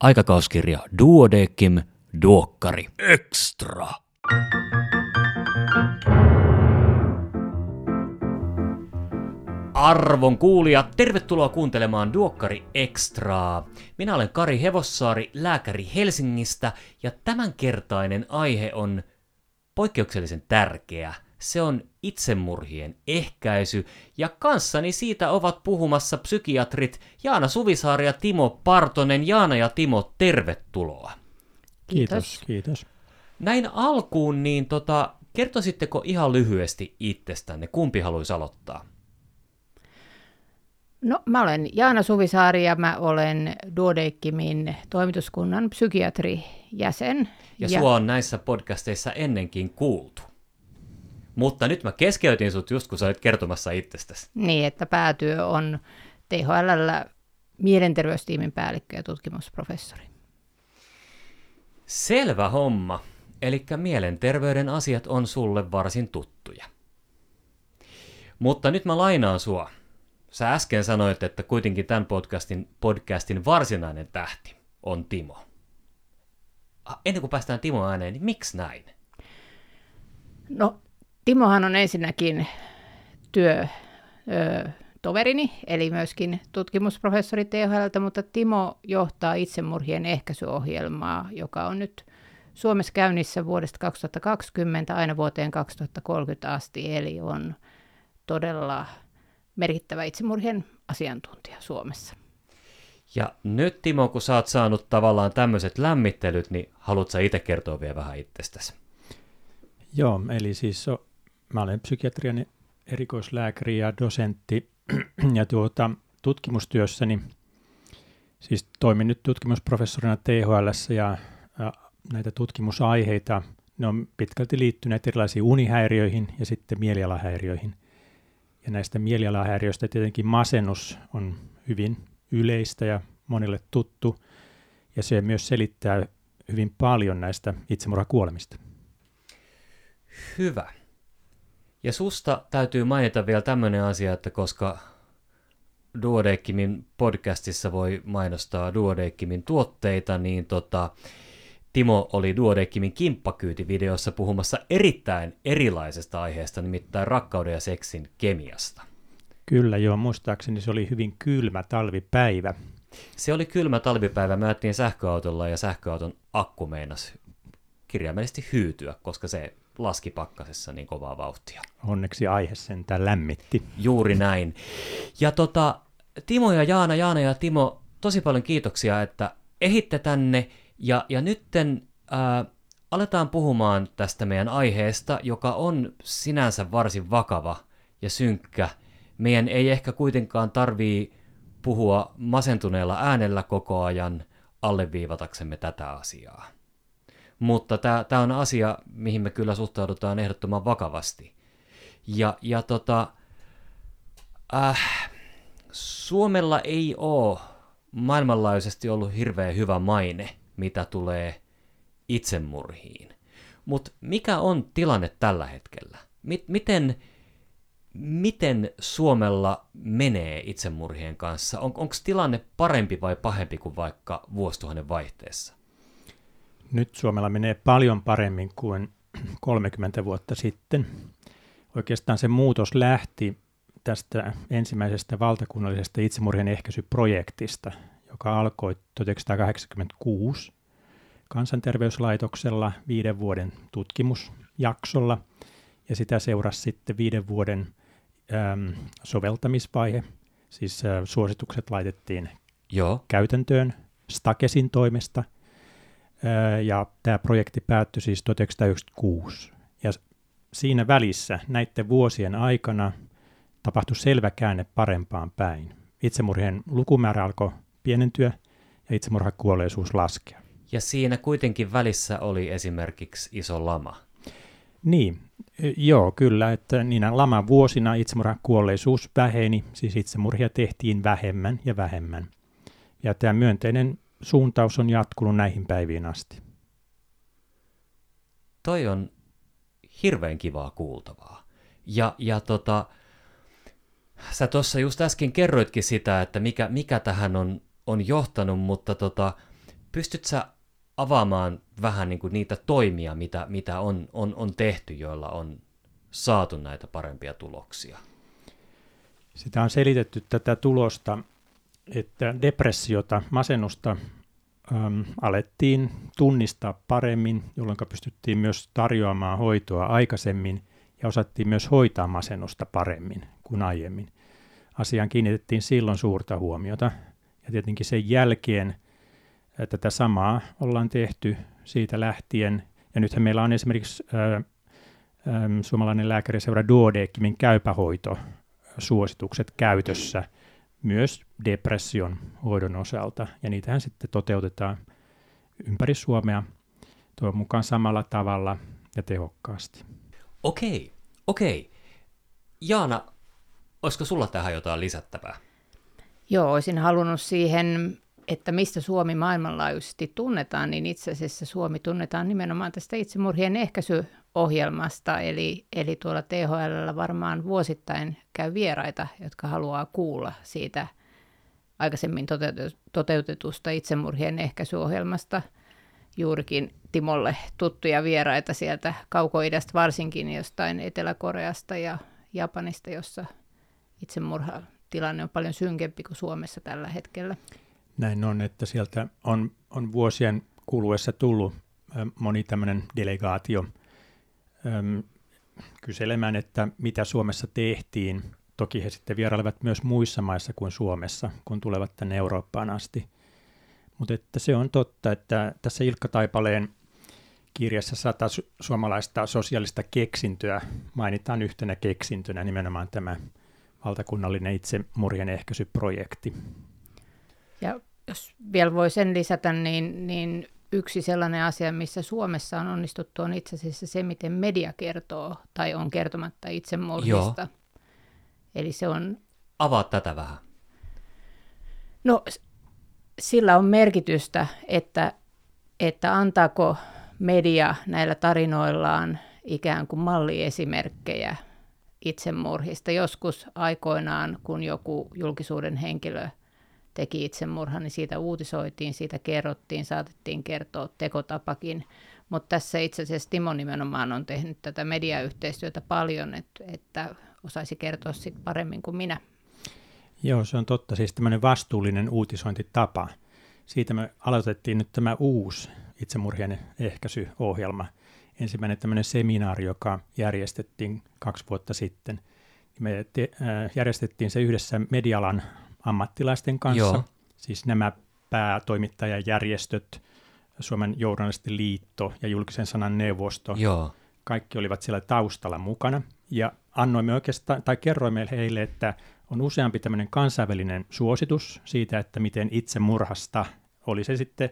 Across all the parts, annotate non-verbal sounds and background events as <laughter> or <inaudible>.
aikakauskirja Duodekim Duokkari Extra. Arvon kuulijat, tervetuloa kuuntelemaan Duokkari Extraa. Minä olen Kari Hevossaari, lääkäri Helsingistä, ja tämänkertainen aihe on poikkeuksellisen tärkeä. Se on itsemurhien ehkäisy, ja kanssani siitä ovat puhumassa psykiatrit Jaana Suvisaari ja Timo Partonen. Jaana ja Timo, tervetuloa. Kiitos. Kiitos. Näin alkuun, niin tota, kertoisitteko ihan lyhyesti itsestänne, kumpi haluaisi aloittaa? No, mä olen Jaana Suvisaari ja mä olen Duodeckimin toimituskunnan psykiatrijäsen. Ja, ja sua on näissä podcasteissa ennenkin kuultu. Mutta nyt mä keskeytin sut just, kun sä olit kertomassa itsestäsi. Niin, että päätyö on THL mielenterveystiimin päällikkö ja tutkimusprofessori. Selvä homma. Eli mielenterveyden asiat on sulle varsin tuttuja. Mutta nyt mä lainaan sua. Sä äsken sanoit, että kuitenkin tämän podcastin, podcastin varsinainen tähti on Timo. Ah, ennen kuin päästään Timo ääneen, niin miksi näin? No, Timohan on ensinnäkin työ, ö, toverini, eli myöskin tutkimusprofessori THLtä, mutta Timo johtaa itsemurhien ehkäisyohjelmaa, joka on nyt Suomessa käynnissä vuodesta 2020 aina vuoteen 2030 asti, eli on todella merkittävä itsemurhien asiantuntija Suomessa. Ja nyt Timo, kun sä oot saanut tavallaan tämmöiset lämmittelyt, niin haluatko itse kertoa vielä vähän itsestäsi? Joo, eli siis mä olen psykiatrian erikoislääkäri ja dosentti <clears throat> ja tuota, tutkimustyössäni, siis toimin nyt tutkimusprofessorina THL ja, ja näitä tutkimusaiheita, ne on pitkälti liittyneet erilaisiin unihäiriöihin ja sitten mielialahäiriöihin. Ja näistä mielialahäiriöistä tietenkin masennus on hyvin yleistä ja monille tuttu, ja se myös selittää hyvin paljon näistä itsemurhakuolemista. Hyvä. Ja susta täytyy mainita vielä tämmöinen asia, että koska Duodeckimin podcastissa voi mainostaa Duodeckimin tuotteita, niin tota, Timo oli Duodeckimin kimppakyytivideossa puhumassa erittäin erilaisesta aiheesta, nimittäin rakkauden ja seksin kemiasta. Kyllä joo, muistaakseni se oli hyvin kylmä talvipäivä. Se oli kylmä talvipäivä, mä ajettiin sähköautolla ja sähköauton akku meinasi kirjaimellisesti hyytyä, koska se laski pakkasessa niin kovaa vauhtia. Onneksi aihe sentään lämmitti. Juuri näin. Ja tota, Timo ja Jaana, Jaana ja Timo, tosi paljon kiitoksia, että ehitte tänne. Ja, ja nytten ää, aletaan puhumaan tästä meidän aiheesta, joka on sinänsä varsin vakava ja synkkä. Meidän ei ehkä kuitenkaan tarvii puhua masentuneella äänellä koko ajan alleviivataksemme tätä asiaa. Mutta tämä on asia, mihin me kyllä suhtaudutaan ehdottoman vakavasti. Ja, ja tota, äh, Suomella ei ole maailmanlaajuisesti ollut hirveän hyvä maine, mitä tulee itsemurhiin. Mutta mikä on tilanne tällä hetkellä? M- miten, miten Suomella menee itsemurhien kanssa? On, Onko tilanne parempi vai pahempi kuin vaikka vuosituhannen vaihteessa? Nyt Suomella menee paljon paremmin kuin <clears throat> 30 vuotta sitten. Oikeastaan se muutos lähti tästä ensimmäisestä valtakunnallisesta itsemurhien ehkäisyprojektista, joka alkoi 1986 kansanterveyslaitoksella viiden vuoden tutkimusjaksolla, ja sitä seurasi sitten viiden vuoden äm, soveltamisvaihe, siis ä, suositukset laitettiin Joo. käytäntöön Stakesin toimesta – ja tämä projekti päättyi siis 1996. Ja siinä välissä näiden vuosien aikana tapahtui selvä käänne parempaan päin. Itsemurhien lukumäärä alkoi pienentyä ja itsemurhakuolleisuus laskea. Ja siinä kuitenkin välissä oli esimerkiksi iso lama. Niin, joo, kyllä, että niinä laman vuosina itsemurhakuolleisuus väheni, siis itsemurhia tehtiin vähemmän ja vähemmän. Ja tämä myönteinen suuntaus on jatkunut näihin päiviin asti. Toi on hirveän kivaa kuultavaa. Ja, ja tota, sä tuossa just äsken kerroitkin sitä, että mikä, mikä tähän on, on johtanut, mutta tota, pystyt sä avaamaan vähän niin kuin niitä toimia, mitä, mitä on, on, on tehty, joilla on saatu näitä parempia tuloksia? Sitä on selitetty tätä tulosta, että depressiota, masennusta äm, alettiin tunnistaa paremmin, jolloin pystyttiin myös tarjoamaan hoitoa aikaisemmin ja osattiin myös hoitaa masennusta paremmin kuin aiemmin. Asiaan kiinnitettiin silloin suurta huomiota ja tietenkin sen jälkeen tätä samaa ollaan tehty siitä lähtien. Ja nythän meillä on esimerkiksi ää, ää, suomalainen lääkäriseura Duodecimin käypähoito suositukset käytössä myös depression hoidon osalta. Ja niitähän sitten toteutetaan ympäri Suomea tuon mukaan samalla tavalla ja tehokkaasti. Okei, okei. Jaana, olisiko sulla tähän jotain lisättävää? Joo, olisin halunnut siihen, että mistä Suomi maailmanlaajuisesti tunnetaan, niin itse asiassa Suomi tunnetaan nimenomaan tästä itsemurhien ehkäisyohjelmasta, eli, eli tuolla THL varmaan vuosittain käy vieraita, jotka haluaa kuulla siitä aikaisemmin toteutetusta itsemurhien ehkäisyohjelmasta. Juurikin Timolle tuttuja vieraita sieltä kaukoidasta, varsinkin jostain Etelä-Koreasta ja Japanista, jossa itsemurhatilanne on paljon synkempi kuin Suomessa tällä hetkellä. Näin on, että sieltä on, on vuosien kuluessa tullut moni tämmöinen delegaatio äm, kyselemään, että mitä Suomessa tehtiin. Toki he sitten vierailevat myös muissa maissa kuin Suomessa, kun tulevat tänne Eurooppaan asti. Mutta että se on totta, että tässä Ilkka Taipaleen kirjassa sata su- suomalaista sosiaalista keksintöä mainitaan yhtenä keksintönä nimenomaan tämä valtakunnallinen itsemurhien ehkäisyprojekti. Ja jos vielä voi sen lisätä, niin, niin yksi sellainen asia, missä Suomessa on onnistuttu, on itse asiassa se, miten media kertoo tai on kertomatta itsemurhista. Joo. Eli se on... Avaa tätä vähän. No, sillä on merkitystä, että, että antaako media näillä tarinoillaan ikään kuin malliesimerkkejä itsemurhista. Joskus aikoinaan, kun joku julkisuuden henkilö teki itsemurhan, niin siitä uutisoitiin, siitä kerrottiin, saatettiin kertoa tekotapakin. Mutta tässä itse asiassa Timo nimenomaan on tehnyt tätä mediayhteistyötä paljon, että, että osaisi kertoa sit paremmin kuin minä. Joo, se on totta. Siis tämmöinen vastuullinen uutisointitapa. Siitä me aloitettiin nyt tämä uusi itsemurhien ehkäisyohjelma. Ensimmäinen tämmöinen seminaari, joka järjestettiin kaksi vuotta sitten. Me te, äh, järjestettiin se yhdessä medialan ammattilaisten kanssa, Joo. siis nämä päätoimittajajärjestöt, Suomen liitto ja julkisen sanan neuvosto, Joo. kaikki olivat siellä taustalla mukana. Ja annoimme oikeastaan, tai kerroimme heille, että on useampi tämmöinen kansainvälinen suositus siitä, että miten itsemurhasta, oli se sitten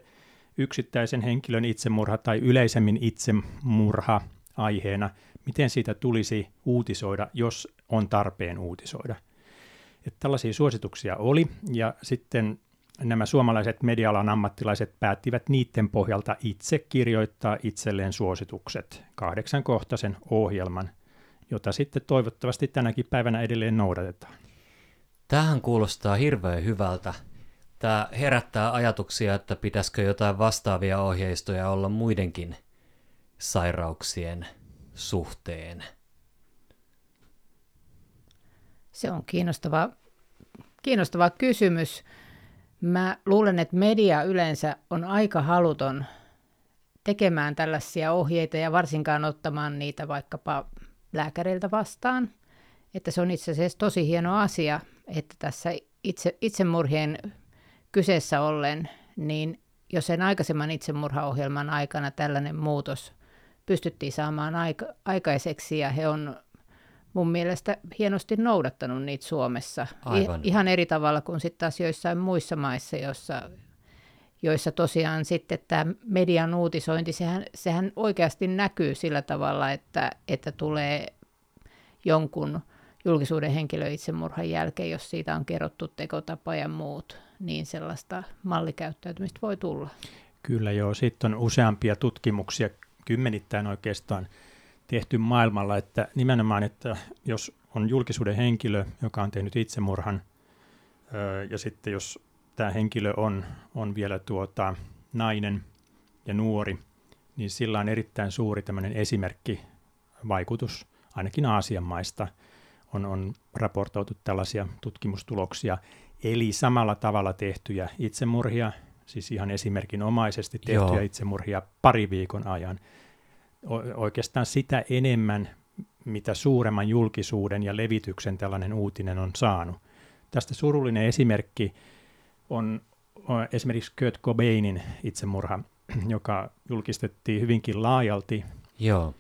yksittäisen henkilön itsemurha tai yleisemmin itsemurha aiheena, miten siitä tulisi uutisoida, jos on tarpeen uutisoida. Että tällaisia suosituksia oli, ja sitten nämä suomalaiset medialan ammattilaiset päättivät niiden pohjalta itse kirjoittaa itselleen suositukset, kahdeksankohtaisen ohjelman, jota sitten toivottavasti tänäkin päivänä edelleen noudatetaan. Tähän kuulostaa hirveän hyvältä. Tämä herättää ajatuksia, että pitäisikö jotain vastaavia ohjeistoja olla muidenkin sairauksien suhteen. Se on kiinnostava, kiinnostava kysymys. Mä luulen, että media yleensä on aika haluton tekemään tällaisia ohjeita ja varsinkaan ottamaan niitä vaikkapa lääkäriltä vastaan. Että se on itse asiassa tosi hieno asia, että tässä itse, itsemurhien kyseessä ollen, niin jos sen aikaisemman itsemurhaohjelman aikana tällainen muutos pystyttiin saamaan aika, aikaiseksi ja he on mun mielestä hienosti noudattanut niitä Suomessa. Aivan. I, ihan eri tavalla kuin sitten taas joissain muissa maissa, joissa, joissa tosiaan sitten tämä median uutisointi, sehän, sehän oikeasti näkyy sillä tavalla, että, että tulee jonkun julkisuuden henkilö itsemurhan jälkeen, jos siitä on kerrottu tekotapa ja muut, niin sellaista mallikäyttäytymistä voi tulla. Kyllä joo, sitten on useampia tutkimuksia, kymmenittäin oikeastaan, tehty maailmalla, että nimenomaan, että jos on julkisuuden henkilö, joka on tehnyt itsemurhan, ja sitten jos tämä henkilö on, on vielä tuota, nainen ja nuori, niin sillä on erittäin suuri tämmöinen esimerkkivaikutus, ainakin Aasian maista on, on raportoitu tällaisia tutkimustuloksia, eli samalla tavalla tehtyjä itsemurhia, siis ihan esimerkinomaisesti tehtyjä Joo. itsemurhia pari viikon ajan. Oikeastaan sitä enemmän, mitä suuremman julkisuuden ja levityksen tällainen uutinen on saanut. Tästä surullinen esimerkki on, on esimerkiksi Kurt Cobainin itsemurha, joka julkistettiin hyvinkin laajalti. Joo.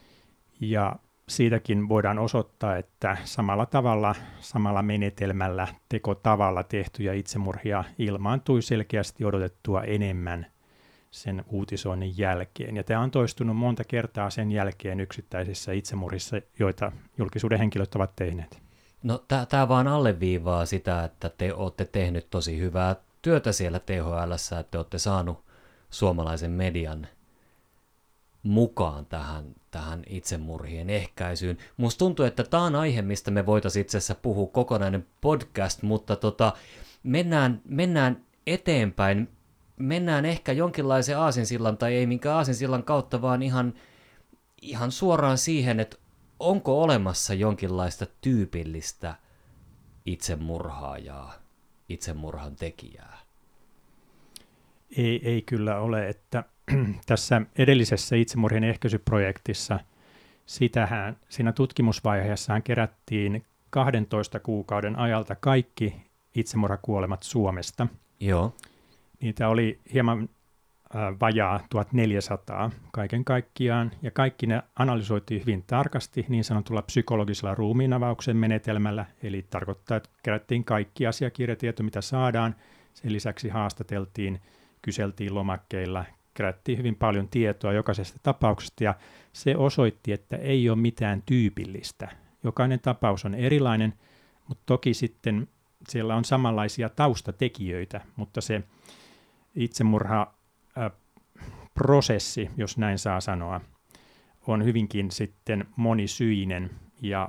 Ja siitäkin voidaan osoittaa, että samalla tavalla, samalla menetelmällä, tekotavalla tehtyjä itsemurhia ilmaantui selkeästi odotettua enemmän sen uutisoinnin jälkeen. Ja tämä on toistunut monta kertaa sen jälkeen yksittäisissä itsemurhissa, joita julkisuuden henkilöt ovat tehneet. No tämä vaan alleviivaa sitä, että te olette tehnyt tosi hyvää työtä siellä THL, että te olette saanut suomalaisen median mukaan tähän, tähän itsemurhien ehkäisyyn. Musta tuntuu, että tämä on aihe, mistä me voitaisiin itse asiassa puhua kokonainen podcast, mutta tota, mennään, mennään eteenpäin. Mennään ehkä jonkinlaisen aasinsillan, tai ei minkään aasinsillan kautta, vaan ihan, ihan suoraan siihen, että onko olemassa jonkinlaista tyypillistä itsemurhaajaa, itsemurhan tekijää? Ei, ei kyllä ole, että <clears throat> tässä edellisessä itsemurhien ehkäisyprojektissa sitähän, siinä tutkimusvaiheessaan kerättiin 12 kuukauden ajalta kaikki itsemurhakuolemat Suomesta. Joo. Niitä oli hieman vajaa 1400 kaiken kaikkiaan, ja kaikki ne analysoitiin hyvin tarkasti niin sanotulla psykologisella ruumiinavauksen menetelmällä, eli tarkoittaa, että kerättiin kaikki asiakirjatieto, mitä saadaan. Sen lisäksi haastateltiin, kyseltiin lomakkeilla, kerättiin hyvin paljon tietoa jokaisesta tapauksesta ja se osoitti, että ei ole mitään tyypillistä. Jokainen tapaus on erilainen, mutta toki sitten siellä on samanlaisia taustatekijöitä, mutta se itsemurha prosessi, jos näin saa sanoa, on hyvinkin sitten monisyinen ja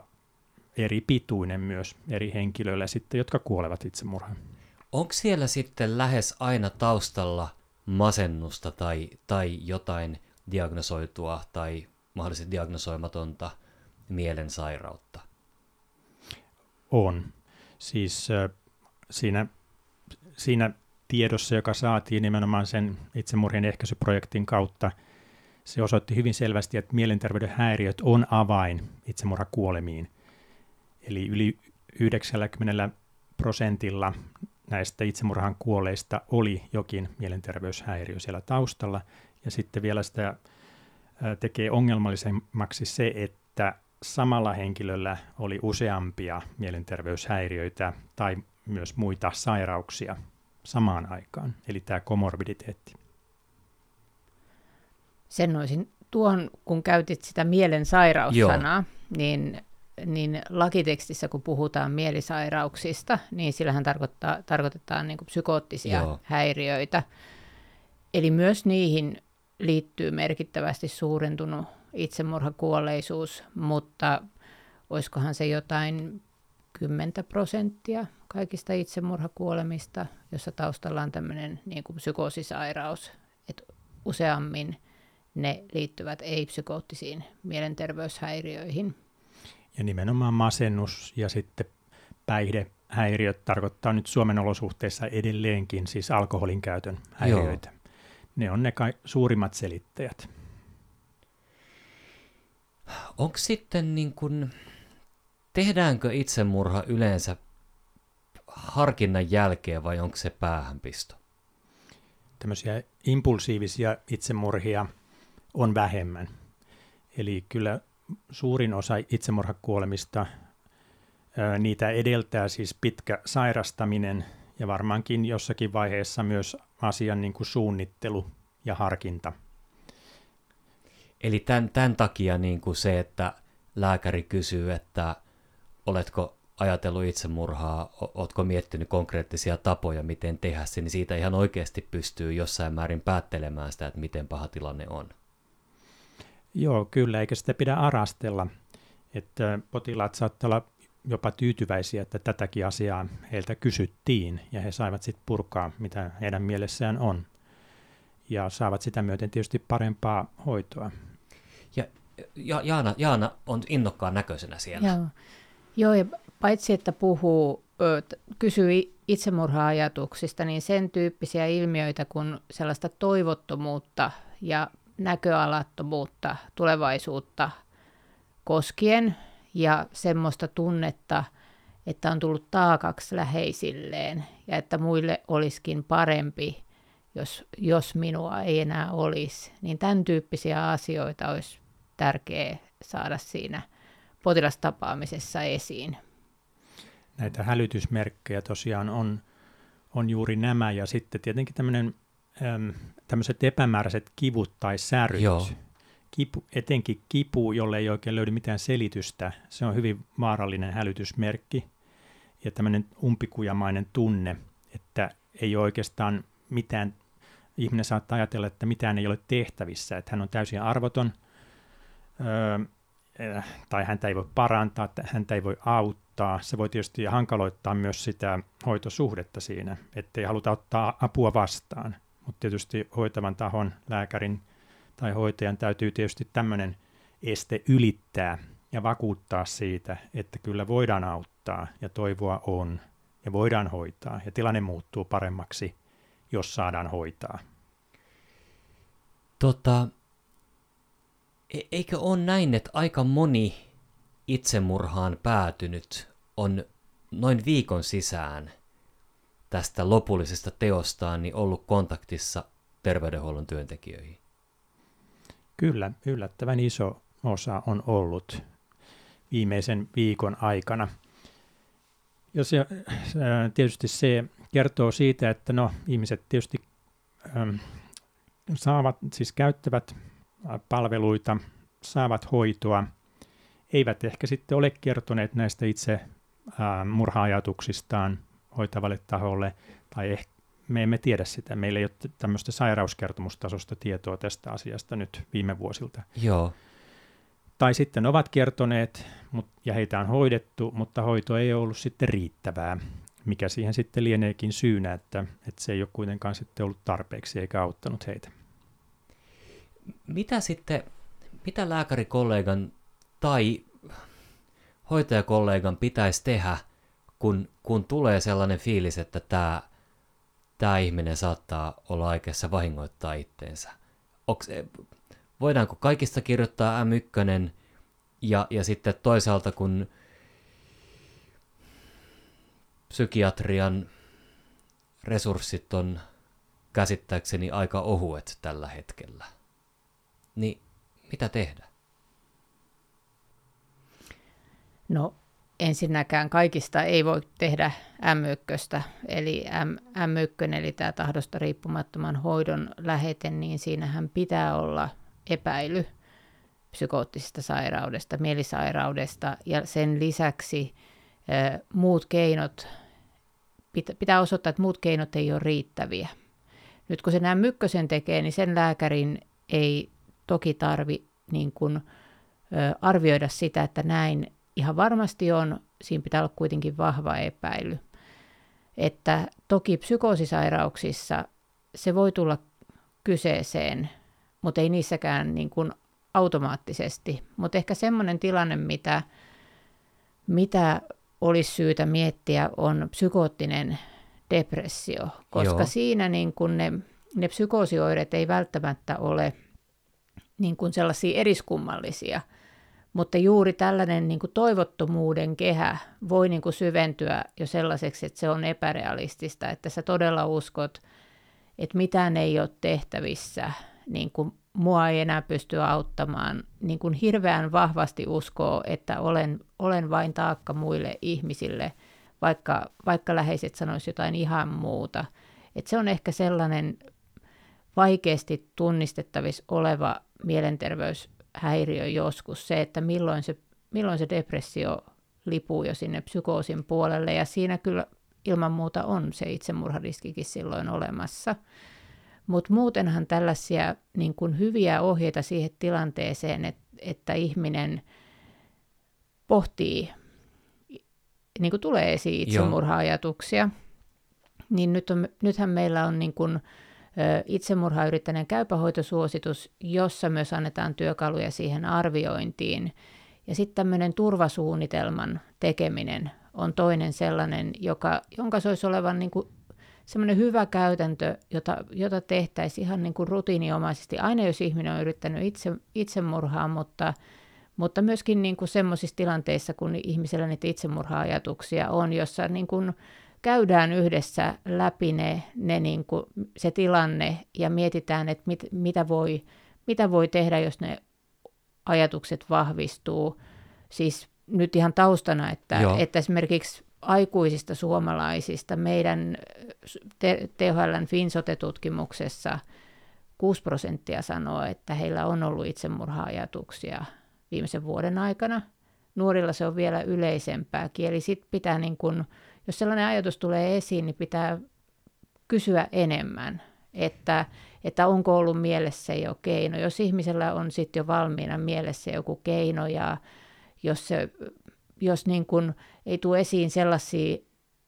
eri pituinen myös eri henkilöillä sitten, jotka kuolevat itsemurhaan. Onko siellä sitten lähes aina taustalla masennusta tai, tai jotain diagnosoitua tai mahdollisesti diagnosoimatonta mielensairautta? On. Siis äh, siinä, siinä tiedossa, joka saatiin nimenomaan sen itsemurhien ehkäisyprojektin kautta, se osoitti hyvin selvästi, että mielenterveyden häiriöt on avain itsemurhakuolemiin. Eli yli 90 prosentilla näistä itsemurhan kuolleista oli jokin mielenterveyshäiriö siellä taustalla. Ja sitten vielä sitä tekee ongelmallisemmaksi se, että samalla henkilöllä oli useampia mielenterveyshäiriöitä tai myös muita sairauksia samaan aikaan, eli tämä komorbiditeetti. Sen olisin tuohon, kun käytit sitä mielen sairaussanaa, niin niin lakitekstissä, kun puhutaan mielisairauksista, niin sillähän tarkoittaa, tarkoitetaan niin kuin psykoottisia Joo. häiriöitä. Eli myös niihin liittyy merkittävästi suurentunut itsemurhakuolleisuus, mutta olisikohan se jotain 10 prosenttia kaikista itsemurhakuolemista, jossa taustalla on tämmöinen niin kuin psykoosisairaus, että useammin ne liittyvät ei-psykoottisiin mielenterveyshäiriöihin – ja nimenomaan masennus ja sitten päihdehäiriöt tarkoittaa nyt Suomen olosuhteissa edelleenkin siis alkoholin käytön häiriöitä. Joo. Ne on ne kai suurimmat selittäjät. Onko sitten niin kuin, tehdäänkö itsemurha yleensä harkinnan jälkeen vai onko se päähänpisto? Tämmöisiä impulsiivisia itsemurhia on vähemmän. Eli kyllä suurin osa itsemurhakuolemista, niitä edeltää siis pitkä sairastaminen ja varmaankin jossakin vaiheessa myös asian niin kuin suunnittelu ja harkinta. Eli tämän, tämän takia niin kuin se, että lääkäri kysyy, että oletko ajatellut itsemurhaa, oletko miettinyt konkreettisia tapoja, miten tehdä se, niin siitä ihan oikeasti pystyy jossain määrin päättelemään sitä, että miten paha tilanne on. Joo, kyllä, eikä sitä pidä arastella. Että potilaat saattavat olla jopa tyytyväisiä, että tätäkin asiaa heiltä kysyttiin ja he saivat sitten purkaa, mitä heidän mielessään on. ja saavat sitä myöten tietysti parempaa hoitoa. Ja, ja Jaana, Jaana on innokkaan näköisenä siellä. Joo, Joo ja paitsi että puhuu, kysyy itsemurha-ajatuksista, niin sen tyyppisiä ilmiöitä kuin sellaista toivottomuutta ja näköalattomuutta tulevaisuutta koskien ja semmoista tunnetta, että on tullut taakaksi läheisilleen ja että muille olisikin parempi, jos, jos minua ei enää olisi. Niin tämän tyyppisiä asioita olisi tärkeää saada siinä potilastapaamisessa esiin. Näitä hälytysmerkkejä tosiaan on, on juuri nämä ja sitten tietenkin tämmöinen, äm, tämmöiset epämääräiset kivut tai säryt. Joo. Kipu, etenkin kipu, jolle ei oikein löydy mitään selitystä, se on hyvin vaarallinen hälytysmerkki ja tämmöinen umpikujamainen tunne, että ei ole oikeastaan mitään, ihminen saattaa ajatella, että mitään ei ole tehtävissä, että hän on täysin arvoton, öö, tai häntä ei voi parantaa, häntä ei voi auttaa. Se voi tietysti hankaloittaa myös sitä hoitosuhdetta siinä, ettei haluta ottaa apua vastaan. Mutta tietysti hoitavan tahon, lääkärin tai hoitajan täytyy tietysti tämmöinen este ylittää ja vakuuttaa siitä, että kyllä voidaan auttaa ja toivoa on ja voidaan hoitaa ja tilanne muuttuu paremmaksi, jos saadaan hoitaa. Tota, e- eikö ole näin, että aika moni itsemurhaan päätynyt on noin viikon sisään tästä lopullisesta teostaan niin ollut kontaktissa terveydenhuollon työntekijöihin? Kyllä, yllättävän iso osa on ollut viimeisen viikon aikana. Ja se, tietysti se kertoo siitä, että no, ihmiset tietysti äm, saavat, siis käyttävät palveluita, saavat hoitoa, eivät ehkä sitten ole kertoneet näistä itse murha-ajatuksistaan hoitavalle taholle, tai ehkä me emme tiedä sitä. Meillä ei ole tämmöistä sairauskertomustasosta tietoa tästä asiasta nyt viime vuosilta. Joo tai sitten ovat kertoneet ja heitä on hoidettu, mutta hoito ei ole ollut sitten riittävää, mikä siihen sitten lieneekin syynä, että, että se ei ole kuitenkaan sitten ollut tarpeeksi eikä auttanut heitä. Mitä sitten, mitä lääkärikollegan tai hoitajakollegan pitäisi tehdä, kun, kun tulee sellainen fiilis, että tämä, tämä ihminen saattaa olla aikeessa vahingoittaa itteensä? Onks, voidaanko kaikista kirjoittaa M1, ja, ja sitten toisaalta kun psykiatrian resurssit on käsittääkseni aika ohuet tällä hetkellä, niin mitä tehdä? No ensinnäkään kaikista ei voi tehdä M1, eli M, M1, eli tämä tahdosta riippumattoman hoidon lähete, niin siinähän pitää olla epäily psykoottisesta sairaudesta, mielisairaudesta ja sen lisäksi ä, muut keinot, pitä, pitää osoittaa, että muut keinot ei ole riittäviä. Nyt kun se nämä mykkösen tekee, niin sen lääkärin ei toki tarvi niin kuin, ä, arvioida sitä, että näin ihan varmasti on, siinä pitää olla kuitenkin vahva epäily. Että toki psykoosisairauksissa se voi tulla kyseeseen mutta ei niissäkään niin kuin automaattisesti. Mutta ehkä semmoinen tilanne, mitä, mitä olisi syytä miettiä, on psykoottinen depressio, koska Joo. siinä niin kuin ne, ne psykoosioireet ei välttämättä ole niin kuin sellaisia eriskummallisia, mutta juuri tällainen niin kuin toivottomuuden kehä voi niin kuin syventyä jo sellaiseksi, että se on epärealistista, että sä todella uskot, että mitään ei ole tehtävissä niin kuin mua ei enää pysty auttamaan, niin kuin hirveän vahvasti uskoo, että olen, olen vain taakka muille ihmisille, vaikka, vaikka läheiset sanoisivat jotain ihan muuta. Et se on ehkä sellainen vaikeasti tunnistettavissa oleva mielenterveyshäiriö joskus, se, että milloin se, milloin se depressio lipuu jo sinne psykoosin puolelle, ja siinä kyllä ilman muuta on se itsemurhariskikin silloin olemassa. Mutta muutenhan tällaisia niin kuin hyviä ohjeita siihen tilanteeseen, että, että ihminen pohtii, niin kuin tulee esiin itsemurha-ajatuksia, niin nyt on, nythän meillä on niin kuin, itsemurhaa yrittäneen käypähoitosuositus, jossa myös annetaan työkaluja siihen arviointiin. Ja sitten tämmöinen turvasuunnitelman tekeminen on toinen sellainen, joka, jonka se olisi olevan niin kuin semmoinen hyvä käytäntö, jota, jota tehtäisiin ihan niin kuin rutiiniomaisesti, aina jos ihminen on yrittänyt itse, itsemurhaa, mutta, mutta myöskin niin kuin semmoisissa tilanteissa, kun ihmisellä niitä itsemurha-ajatuksia on, jossa niin kuin käydään yhdessä läpi ne, ne niin kuin se tilanne ja mietitään, että mit, mitä, voi, mitä voi tehdä, jos ne ajatukset vahvistuu. Siis nyt ihan taustana, että, että esimerkiksi aikuisista suomalaisista meidän THLn Finsote-tutkimuksessa 6 prosenttia sanoo, että heillä on ollut itsemurha-ajatuksia viimeisen vuoden aikana. Nuorilla se on vielä yleisempää. Eli sit pitää niin kun, jos sellainen ajatus tulee esiin, niin pitää kysyä enemmän, että, että onko ollut mielessä jo keino. Jos ihmisellä on sitten jo valmiina mielessä joku keino ja jos se jos niin kuin ei tule esiin sellaisia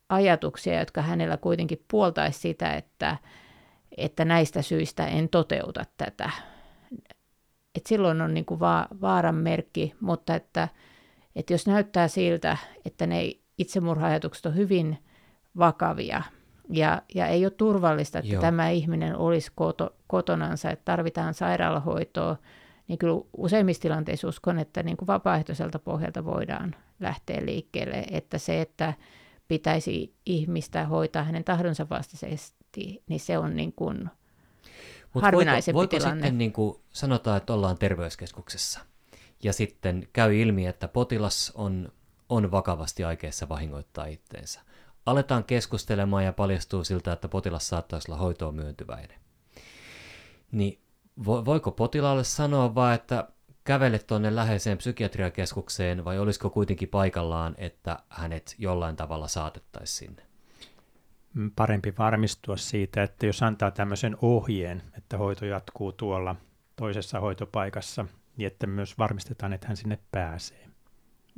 ajatuksia, jotka hänellä kuitenkin puoltaisi sitä, että, että näistä syistä en toteuta tätä. Et silloin on niin va- vaaran merkki, mutta että, että jos näyttää siltä, että ne itsemurha-ajatukset on hyvin vakavia ja, ja ei ole turvallista, että Joo. tämä ihminen olisi koto, kotonansa, että tarvitaan sairaalahoitoa, niin kyllä useimmissa tilanteissa uskon, että niin kuin vapaaehtoiselta pohjalta voidaan lähteä liikkeelle, että se, että pitäisi ihmistä hoitaa hänen tahdonsa vastaisesti, niin se on niin kuin Mut harvinaisempi voiko, voiko tilanne. sitten niin kuin sanotaan, että ollaan terveyskeskuksessa ja sitten käy ilmi, että potilas on, on vakavasti aikeissa vahingoittaa itteensä. Aletaan keskustelemaan ja paljastuu siltä, että potilas saattaisi olla hoitoon myöntyväinen. Niin voiko potilaalle sanoa vaan, että kävele tuonne läheiseen psykiatriakeskukseen vai olisiko kuitenkin paikallaan, että hänet jollain tavalla saatettaisiin sinne? Parempi varmistua siitä, että jos antaa tämmöisen ohjeen, että hoito jatkuu tuolla toisessa hoitopaikassa, niin että myös varmistetaan, että hän sinne pääsee.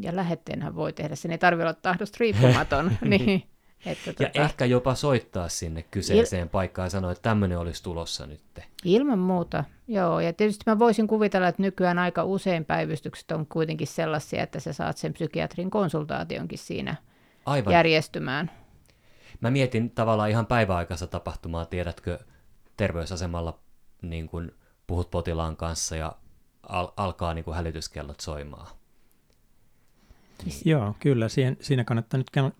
Ja lähetteenhän voi tehdä, sen ei tarvitse olla tahdosta riippumaton. <laughs> niin. Että ja tota... ehkä jopa soittaa sinne kyseiseen Il... paikkaan ja sanoa, että tämmöinen olisi tulossa nyt. Ilman muuta, joo. Ja tietysti mä voisin kuvitella, että nykyään aika usein päivystykset on kuitenkin sellaisia, että sä saat sen psykiatrin konsultaationkin siinä Aivan. järjestymään. Mä mietin tavallaan ihan päiväaikaista tapahtumaa, tiedätkö, terveysasemalla niin kun puhut potilaan kanssa ja al- alkaa niin kuin hälytyskellot soimaan. Joo, kyllä. Siihen, siinä kannattaa nyt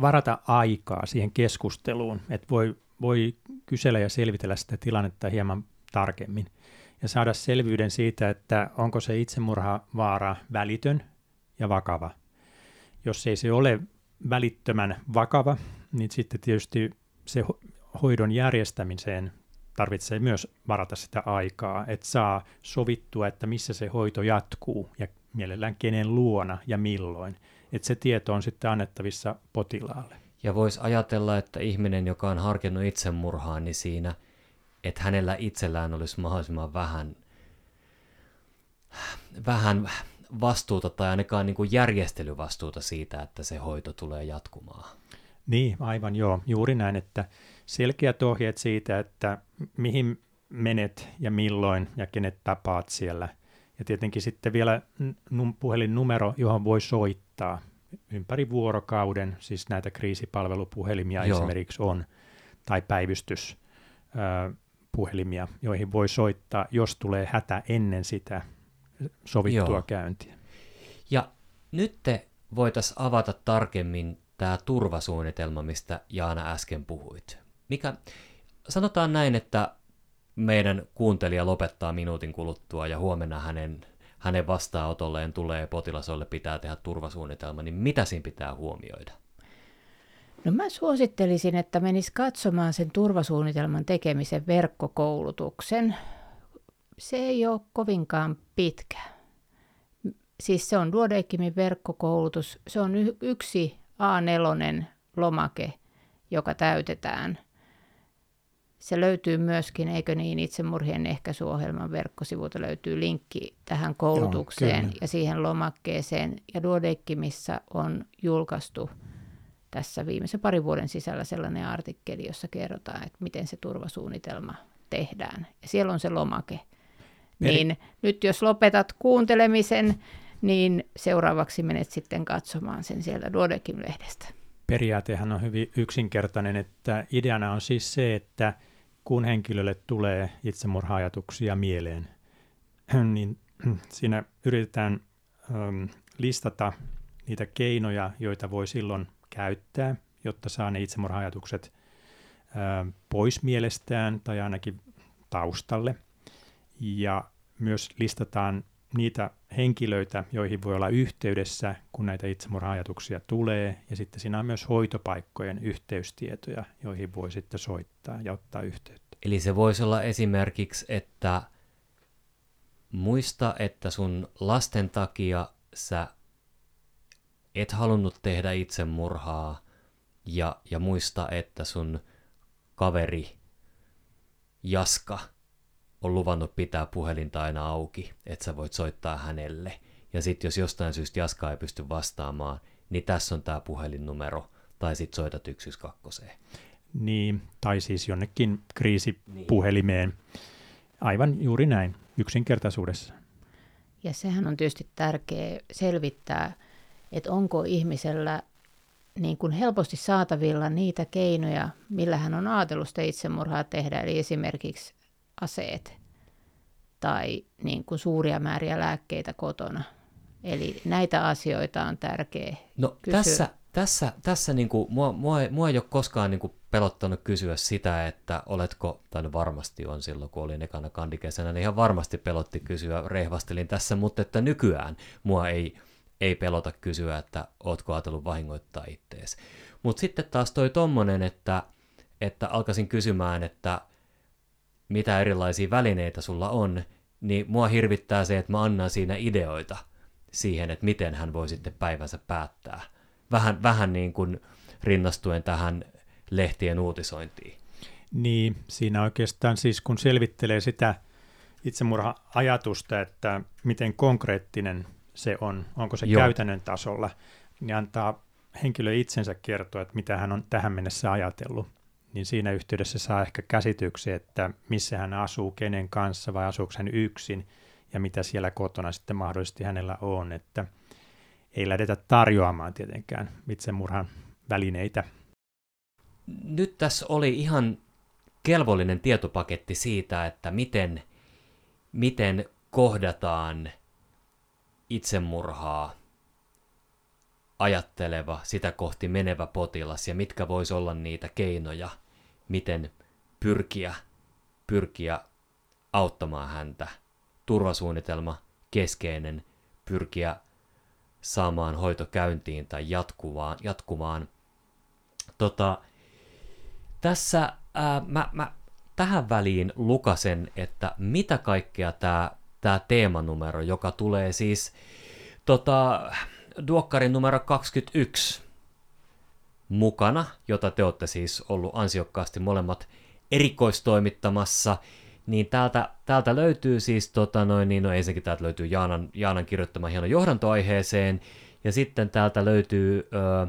varata aikaa siihen keskusteluun, että voi, voi kysellä ja selvitellä sitä tilannetta hieman tarkemmin ja saada selvyyden siitä, että onko se itsemurhavaara välitön ja vakava. Jos ei se ole välittömän vakava, niin sitten tietysti se hoidon järjestämiseen tarvitsee myös varata sitä aikaa, että saa sovittua, että missä se hoito jatkuu ja mielellään kenen luona ja milloin että se tieto on sitten annettavissa potilaalle. Ja voisi ajatella, että ihminen, joka on harkinnut itsemurhaa, niin siinä, että hänellä itsellään olisi mahdollisimman vähän, vähän vastuuta tai ainakaan niin kuin järjestelyvastuuta siitä, että se hoito tulee jatkumaan. Niin, aivan joo. Juuri näin, että selkeät ohjeet siitä, että mihin menet ja milloin ja kenet tapaat siellä – ja tietenkin sitten vielä num, puhelinnumero, johon voi soittaa ympäri vuorokauden, siis näitä kriisipalvelupuhelimia Joo. esimerkiksi on, tai päivystyspuhelimia, joihin voi soittaa, jos tulee hätä ennen sitä sovittua Joo. käyntiä. Ja nyt te voitaisiin avata tarkemmin tämä turvasuunnitelma, mistä Jaana äsken puhuit. Mikä, sanotaan näin, että meidän kuuntelija lopettaa minuutin kuluttua ja huomenna hänen, hänen vastaanotolleen tulee potilasolle pitää tehdä turvasuunnitelma, niin mitä siinä pitää huomioida? No mä suosittelisin, että menis katsomaan sen turvasuunnitelman tekemisen verkkokoulutuksen. Se ei ole kovinkaan pitkä. Siis se on Duodeckimin verkkokoulutus. Se on yksi A4 lomake, joka täytetään – se löytyy myöskin, eikö niin, itsemurhien ehkäisyohjelman verkkosivulta löytyy linkki tähän koulutukseen Joo, ja siihen lomakkeeseen. Ja Duodeckimissa on julkaistu tässä viimeisen parin vuoden sisällä sellainen artikkeli, jossa kerrotaan, että miten se turvasuunnitelma tehdään. Ja siellä on se lomake. Eri... Niin nyt jos lopetat kuuntelemisen, niin seuraavaksi menet sitten katsomaan sen sieltä Duodekim-lehdestä. Periaatehan on hyvin yksinkertainen, että ideana on siis se, että kun henkilölle tulee itsemurha-ajatuksia mieleen, <clears throat> niin <clears throat> siinä yritetään um, listata niitä keinoja, joita voi silloin käyttää, jotta saa ne itsemurha-ajatukset uh, pois mielestään tai ainakin taustalle. Ja myös listataan niitä henkilöitä, joihin voi olla yhteydessä, kun näitä itsemurha-ajatuksia tulee, ja sitten siinä on myös hoitopaikkojen yhteystietoja, joihin voi sitten soittaa ja ottaa yhteyttä. Eli se voisi olla esimerkiksi, että muista, että sun lasten takia sä et halunnut tehdä itsemurhaa, ja, ja muista, että sun kaveri Jaska – on luvannut pitää puhelinta aina auki, että sä voit soittaa hänelle. Ja sitten jos jostain syystä Jaska ei pysty vastaamaan, niin tässä on tämä puhelinnumero, tai sitten soitat 112. Niin, tai siis jonnekin kriisipuhelimeen. Niin. Aivan juuri näin, yksinkertaisuudessa. Ja sehän on tietysti tärkeää selvittää, että onko ihmisellä niin kuin helposti saatavilla niitä keinoja, millä hän on ajatellut sitä itsemurhaa tehdä, eli esimerkiksi aseet tai niin kuin suuria määriä lääkkeitä kotona. Eli näitä asioita on tärkeä no, kysyä. Tässä, tässä, tässä niin kuin, mua, mua, mua ei ole koskaan niin kuin pelottanut kysyä sitä, että oletko, tai no varmasti on silloin, kun olin ekana kandikesänä, niin ihan varmasti pelotti kysyä, rehvastelin tässä, mutta että nykyään mua ei, ei pelota kysyä, että ootko ajatellut vahingoittaa ittees. Mutta sitten taas toi tommonen, että, että alkaisin kysymään, että mitä erilaisia välineitä sulla on, niin mua hirvittää se, että mä annan siinä ideoita siihen, että miten hän voi sitten päivänsä päättää. Vähän, vähän niin kuin rinnastuen tähän lehtien uutisointiin. Niin, siinä oikeastaan siis kun selvittelee sitä itsemurha-ajatusta, että miten konkreettinen se on, onko se Joo. käytännön tasolla, niin antaa henkilö itsensä kertoa, että mitä hän on tähän mennessä ajatellut niin siinä yhteydessä saa ehkä käsityksiä, että missä hän asuu, kenen kanssa vai asuuko hän yksin ja mitä siellä kotona sitten mahdollisesti hänellä on, että ei lähdetä tarjoamaan tietenkään itsemurhan välineitä. Nyt tässä oli ihan kelvollinen tietopaketti siitä, että miten, miten kohdataan itsemurhaa ajatteleva, sitä kohti menevä potilas ja mitkä voisi olla niitä keinoja – miten pyrkiä, pyrkiä auttamaan häntä. Turvasuunnitelma keskeinen, pyrkiä saamaan hoito käyntiin tai jatkuvaan, jatkumaan. Tota, tässä ää, mä, mä tähän väliin lukasen, että mitä kaikkea tämä tää teemanumero, joka tulee siis tota, Duokkarin numero 21, mukana, jota te olette siis ollut ansiokkaasti molemmat erikoistoimittamassa, niin täältä, täältä löytyy siis, tota noin, niin no ensinnäkin täältä löytyy Jaanan, Jaanan kirjoittama hieno johdantoaiheeseen, ja sitten täältä löytyy ö,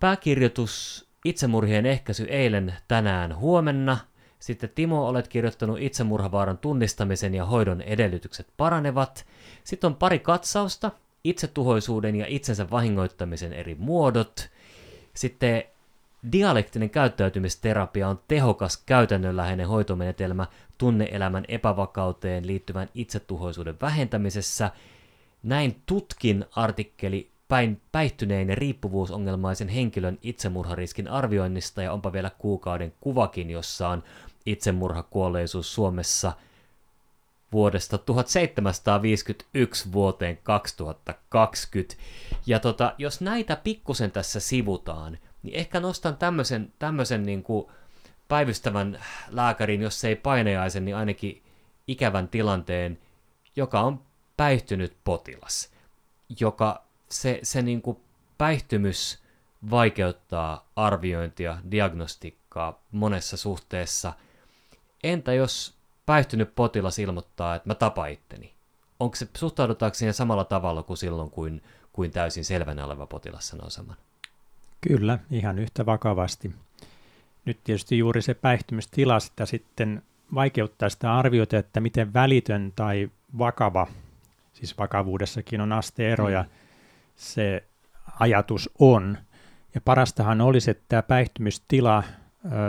pääkirjoitus Itsemurhien ehkäisy eilen, tänään, huomenna. Sitten Timo, olet kirjoittanut itsemurhavaaran tunnistamisen ja hoidon edellytykset paranevat. Sitten on pari katsausta, itsetuhoisuuden ja itsensä vahingoittamisen eri muodot – sitten dialektinen käyttäytymisterapia on tehokas käytännönläheinen hoitomenetelmä tunneelämän epävakauteen liittyvän itsetuhoisuuden vähentämisessä. Näin tutkin artikkeli päin päihtyneen ja riippuvuusongelmaisen henkilön itsemurhariskin arvioinnista ja onpa vielä kuukauden kuvakin, jossa on itsemurhakuolleisuus Suomessa vuodesta 1751 vuoteen 2020. Ja tota, jos näitä pikkusen tässä sivutaan, niin ehkä nostan tämmöisen, tämmöisen niin kuin päivystävän lääkärin, jos ei painajaisen, niin ainakin ikävän tilanteen, joka on päihtynyt potilas, joka se, se niin kuin päihtymys vaikeuttaa arviointia, diagnostiikkaa monessa suhteessa. Entä jos päihtynyt potilas ilmoittaa, että mä tapa itteni? Onko se, suhtaudutaanko siihen samalla tavalla kuin silloin, kuin kuin täysin selvänä oleva potilas sanoo saman. Kyllä, ihan yhtä vakavasti. Nyt tietysti juuri se päihtymystila sitä sitten vaikeuttaa sitä arviota, että miten välitön tai vakava, siis vakavuudessakin on asteeroja, mm. se ajatus on. Ja parastahan olisi, että tämä päihtymystila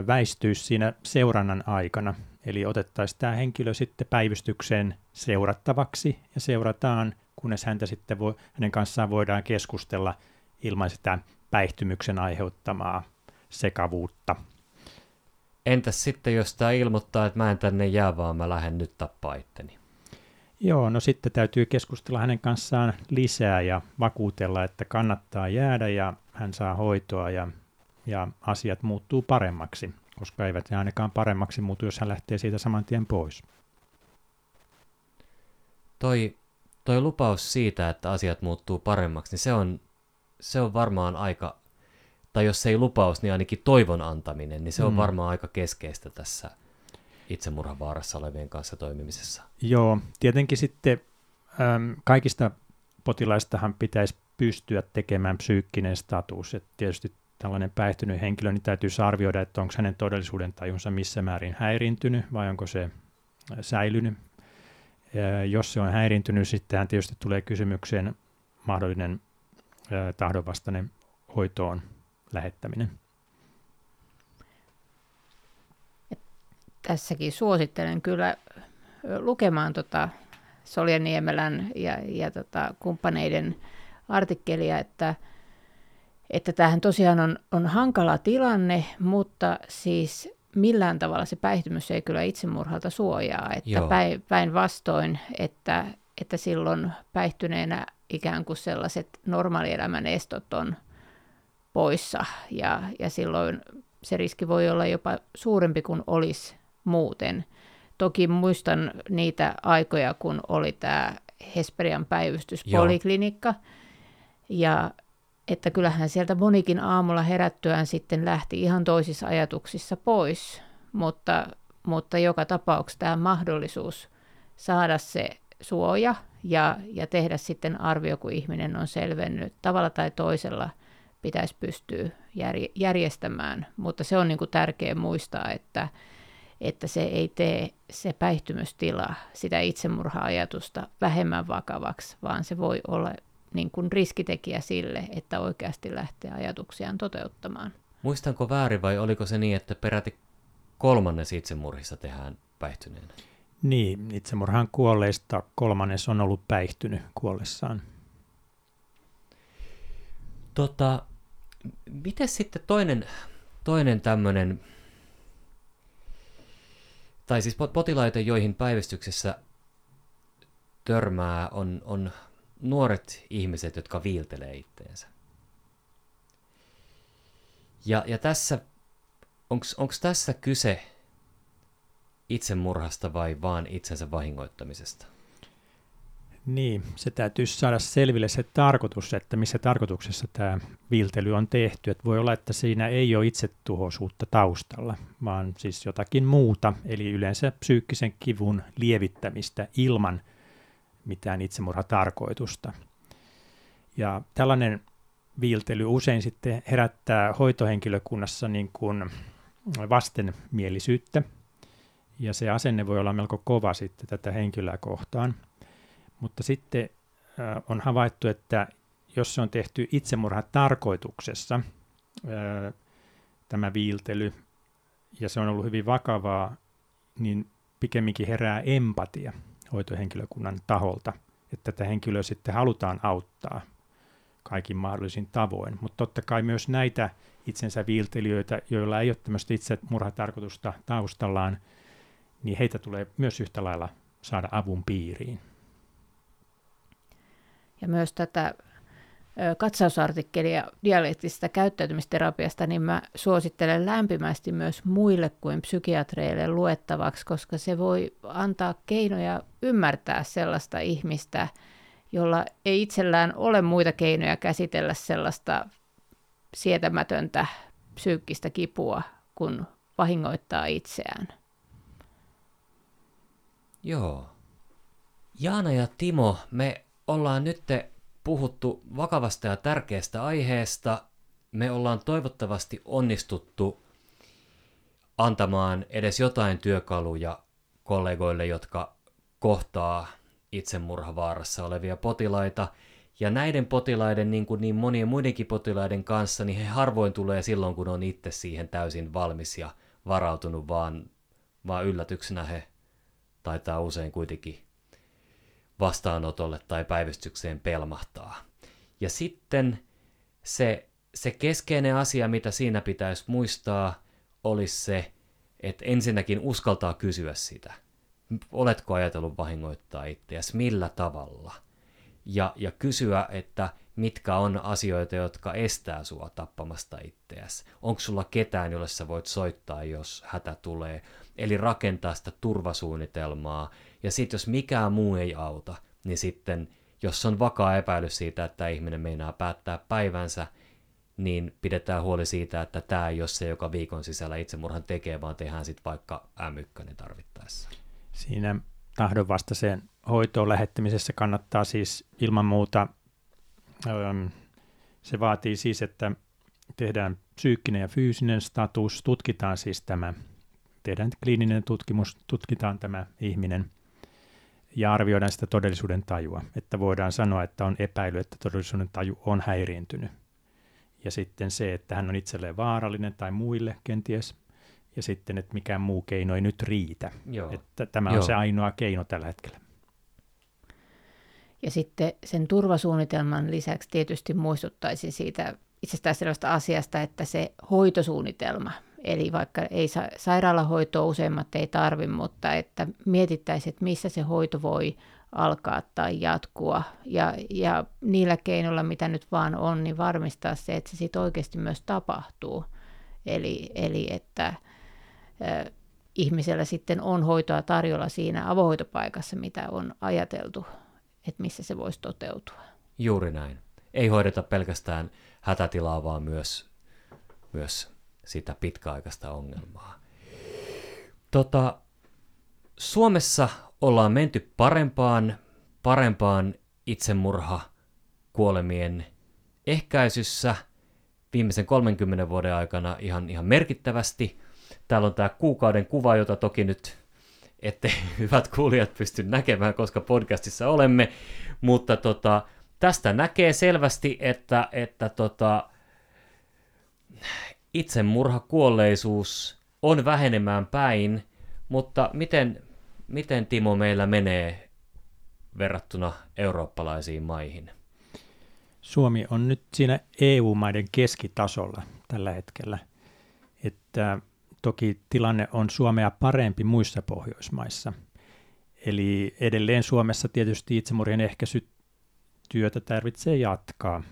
väistyisi siinä seurannan aikana. Eli otettaisiin tämä henkilö sitten päivystykseen seurattavaksi ja seurataan, kunnes häntä sitten voi, hänen kanssaan voidaan keskustella ilman sitä päihtymyksen aiheuttamaa sekavuutta. Entäs sitten, jos tämä ilmoittaa, että mä en tänne jää, vaan mä lähden nyt tappaa itteni? Joo, no sitten täytyy keskustella hänen kanssaan lisää ja vakuutella, että kannattaa jäädä ja hän saa hoitoa ja, ja asiat muuttuu paremmaksi, koska eivät ne ainakaan paremmaksi muutu, jos hän lähtee siitä saman tien pois. Toi, toi lupaus siitä, että asiat muuttuu paremmaksi, niin se on, se on varmaan aika, tai jos ei lupaus, niin ainakin toivon antaminen, niin se on mm. varmaan aika keskeistä tässä itsemurhan vaarassa olevien kanssa toimimisessa. Joo, tietenkin sitten äm, kaikista potilaistahan pitäisi pystyä tekemään psyykkinen status. Et tietysti tällainen päihtynyt henkilö, niin täytyy arvioida, että onko hänen todellisuuden tajunsa missä määrin häiriintynyt vai onko se säilynyt. Ja jos se on häiriintynyt, sitten tietysti tulee kysymykseen mahdollinen tahdonvastainen hoitoon lähettäminen. tässäkin suosittelen kyllä lukemaan tota Soljaniemelän ja, ja tota kumppaneiden artikkelia, että, että tämähän tosiaan on, on hankala tilanne, mutta siis millään tavalla se päihtymys ei kyllä itsemurhalta suojaa. Että päin, päinvastoin, että, että silloin päihtyneenä ikään kuin sellaiset normaalielämän estot on poissa ja, ja silloin se riski voi olla jopa suurempi kuin olisi muuten. Toki muistan niitä aikoja, kun oli tämä Hesperian päivystyspoliklinikka, ja että kyllähän sieltä monikin aamulla herättyään sitten lähti ihan toisissa ajatuksissa pois, mutta, mutta joka tapauksessa tämä mahdollisuus saada se suoja ja, ja tehdä sitten arvio, kun ihminen on selvennyt. Tavalla tai toisella, pitäisi pystyä järjestämään, mutta se on niin kuin tärkeää muistaa, että, että se ei tee se päihtymystila sitä itsemurha-ajatusta vähemmän vakavaksi, vaan se voi olla niin kuin riskitekijä sille, että oikeasti lähtee ajatuksiaan toteuttamaan. Muistanko väärin vai oliko se niin, että peräti kolmannes itsemurhissa tehdään päihtyneenä? Niin, itsemurhan kuolleista kolmannes on ollut päihtynyt kuollessaan. Tota, miten sitten toinen, toinen tämmöinen tai siis potilaita, joihin päivystyksessä törmää, on, on nuoret ihmiset, jotka viiltelee itteensä. Ja, ja tässä, onko tässä kyse itsemurhasta vai vaan itsensä vahingoittamisesta? Niin, se täytyy saada selville se tarkoitus, että missä tarkoituksessa tämä viiltely on tehty. Että voi olla, että siinä ei ole itsetuhoisuutta taustalla, vaan siis jotakin muuta, eli yleensä psyykkisen kivun lievittämistä ilman mitään itsemurhatarkoitusta. Ja tällainen viiltely usein sitten herättää hoitohenkilökunnassa niin kuin vastenmielisyyttä, ja se asenne voi olla melko kova sitten tätä henkilöä kohtaan – mutta sitten äh, on havaittu, että jos se on tehty itsemurhan tarkoituksessa, äh, tämä viiltely, ja se on ollut hyvin vakavaa, niin pikemminkin herää empatia hoitohenkilökunnan taholta, että tätä henkilöä sitten halutaan auttaa kaikin mahdollisin tavoin. Mutta totta kai myös näitä itsensä viiltelijöitä, joilla ei ole tämmöistä itsemurhatarkoitusta taustallaan, niin heitä tulee myös yhtä lailla saada avun piiriin. Ja myös tätä katsausartikkelia dialektisesta käyttäytymisterapiasta, niin mä suosittelen lämpimästi myös muille kuin psykiatreille luettavaksi, koska se voi antaa keinoja ymmärtää sellaista ihmistä, jolla ei itsellään ole muita keinoja käsitellä sellaista sietämätöntä psyykkistä kipua, kun vahingoittaa itseään. Joo. Jaana ja Timo, me ollaan nyt puhuttu vakavasta ja tärkeästä aiheesta. Me ollaan toivottavasti onnistuttu antamaan edes jotain työkaluja kollegoille, jotka kohtaa itsemurhavaarassa olevia potilaita. Ja näiden potilaiden, niin kuin niin monien muidenkin potilaiden kanssa, niin he harvoin tulee silloin, kun on itse siihen täysin valmis ja varautunut, vaan, vaan yllätyksenä he taitaa usein kuitenkin vastaanotolle tai päivystykseen pelmahtaa. Ja sitten se, se keskeinen asia, mitä siinä pitäisi muistaa, olisi se, että ensinnäkin uskaltaa kysyä sitä. Oletko ajatellut vahingoittaa itseäsi, millä tavalla? Ja, ja kysyä, että mitkä on asioita, jotka estää sua tappamasta itseäsi. Onko sulla ketään, jolle sä voit soittaa, jos hätä tulee? Eli rakentaa sitä turvasuunnitelmaa. Ja sitten jos mikään muu ei auta, niin sitten jos on vakaa epäilys siitä, että ihminen meinaa päättää päivänsä, niin pidetään huoli siitä, että tämä ei ole se, joka viikon sisällä itsemurhan tekee, vaan tehdään sitten vaikka M1 tarvittaessa. Siinä tahdonvastaiseen hoitoon lähettämisessä kannattaa siis ilman muuta, se vaatii siis, että tehdään psyykkinen ja fyysinen status, tutkitaan siis tämä, tehdään kliininen tutkimus, tutkitaan tämä ihminen ja arvioidaan sitä todellisuuden tajua, että voidaan sanoa, että on epäily, että todellisuuden taju on häiriintynyt ja sitten se, että hän on itselleen vaarallinen tai muille kenties, ja sitten, että mikään muu keino ei nyt riitä. Joo. Että tämä Joo. on se ainoa keino tällä hetkellä. Ja sitten sen turvasuunnitelman lisäksi tietysti muistuttaisin siitä itsestään sellaista asiasta, että se hoitosuunnitelma, eli vaikka ei sa- sairaalahoitoa useimmat ei tarvi, mutta että mietittäisiin, että missä se hoito voi alkaa tai jatkua. Ja, ja niillä keinoilla, mitä nyt vaan on, niin varmistaa se, että se sitten oikeasti myös tapahtuu. Eli, eli että äh, ihmisellä sitten on hoitoa tarjolla siinä avohoitopaikassa, mitä on ajateltu, että missä se voisi toteutua. Juuri näin. Ei hoideta pelkästään hätätilaa, vaan myös, myös sitä pitkäaikaista ongelmaa. Tota, Suomessa ollaan menty parempaan, parempaan itsemurha kuolemien ehkäisyssä viimeisen 30 vuoden aikana ihan, ihan merkittävästi. Täällä on tämä kuukauden kuva, jota toki nyt ette <laughs> hyvät kuulijat pysty näkemään, koska podcastissa olemme, mutta tota, tästä näkee selvästi, että, että tota, itsemurhakuolleisuus on vähenemään päin, mutta miten, miten Timo meillä menee verrattuna eurooppalaisiin maihin? Suomi on nyt siinä EU-maiden keskitasolla tällä hetkellä. Että toki tilanne on Suomea parempi muissa Pohjoismaissa. Eli edelleen Suomessa tietysti itsemurhien ehkäisytyötä tarvitsee jatkaa.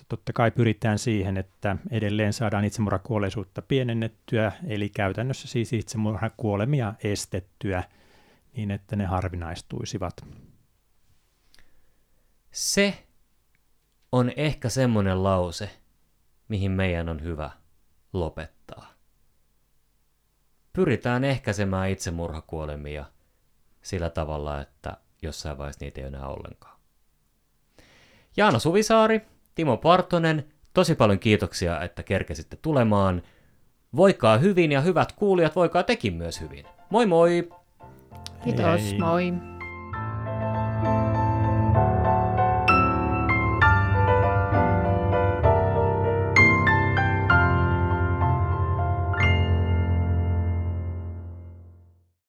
Että totta kai pyritään siihen, että edelleen saadaan itsemurhakuolleisuutta pienennettyä, eli käytännössä siis itsemurhakuolemia estettyä – niin, että ne harvinaistuisivat. Se on ehkä semmoinen lause, mihin meidän on hyvä lopettaa. Pyritään ehkäisemään itsemurhakuolemia sillä tavalla, että jossain vaiheessa niitä ei enää ollenkaan. Jaana Suvisaari, Timo Partonen, tosi paljon kiitoksia, että kerkesitte tulemaan. Voikaa hyvin ja hyvät kuulijat, voikaa tekin myös hyvin. Moi moi! Kiitos, moi.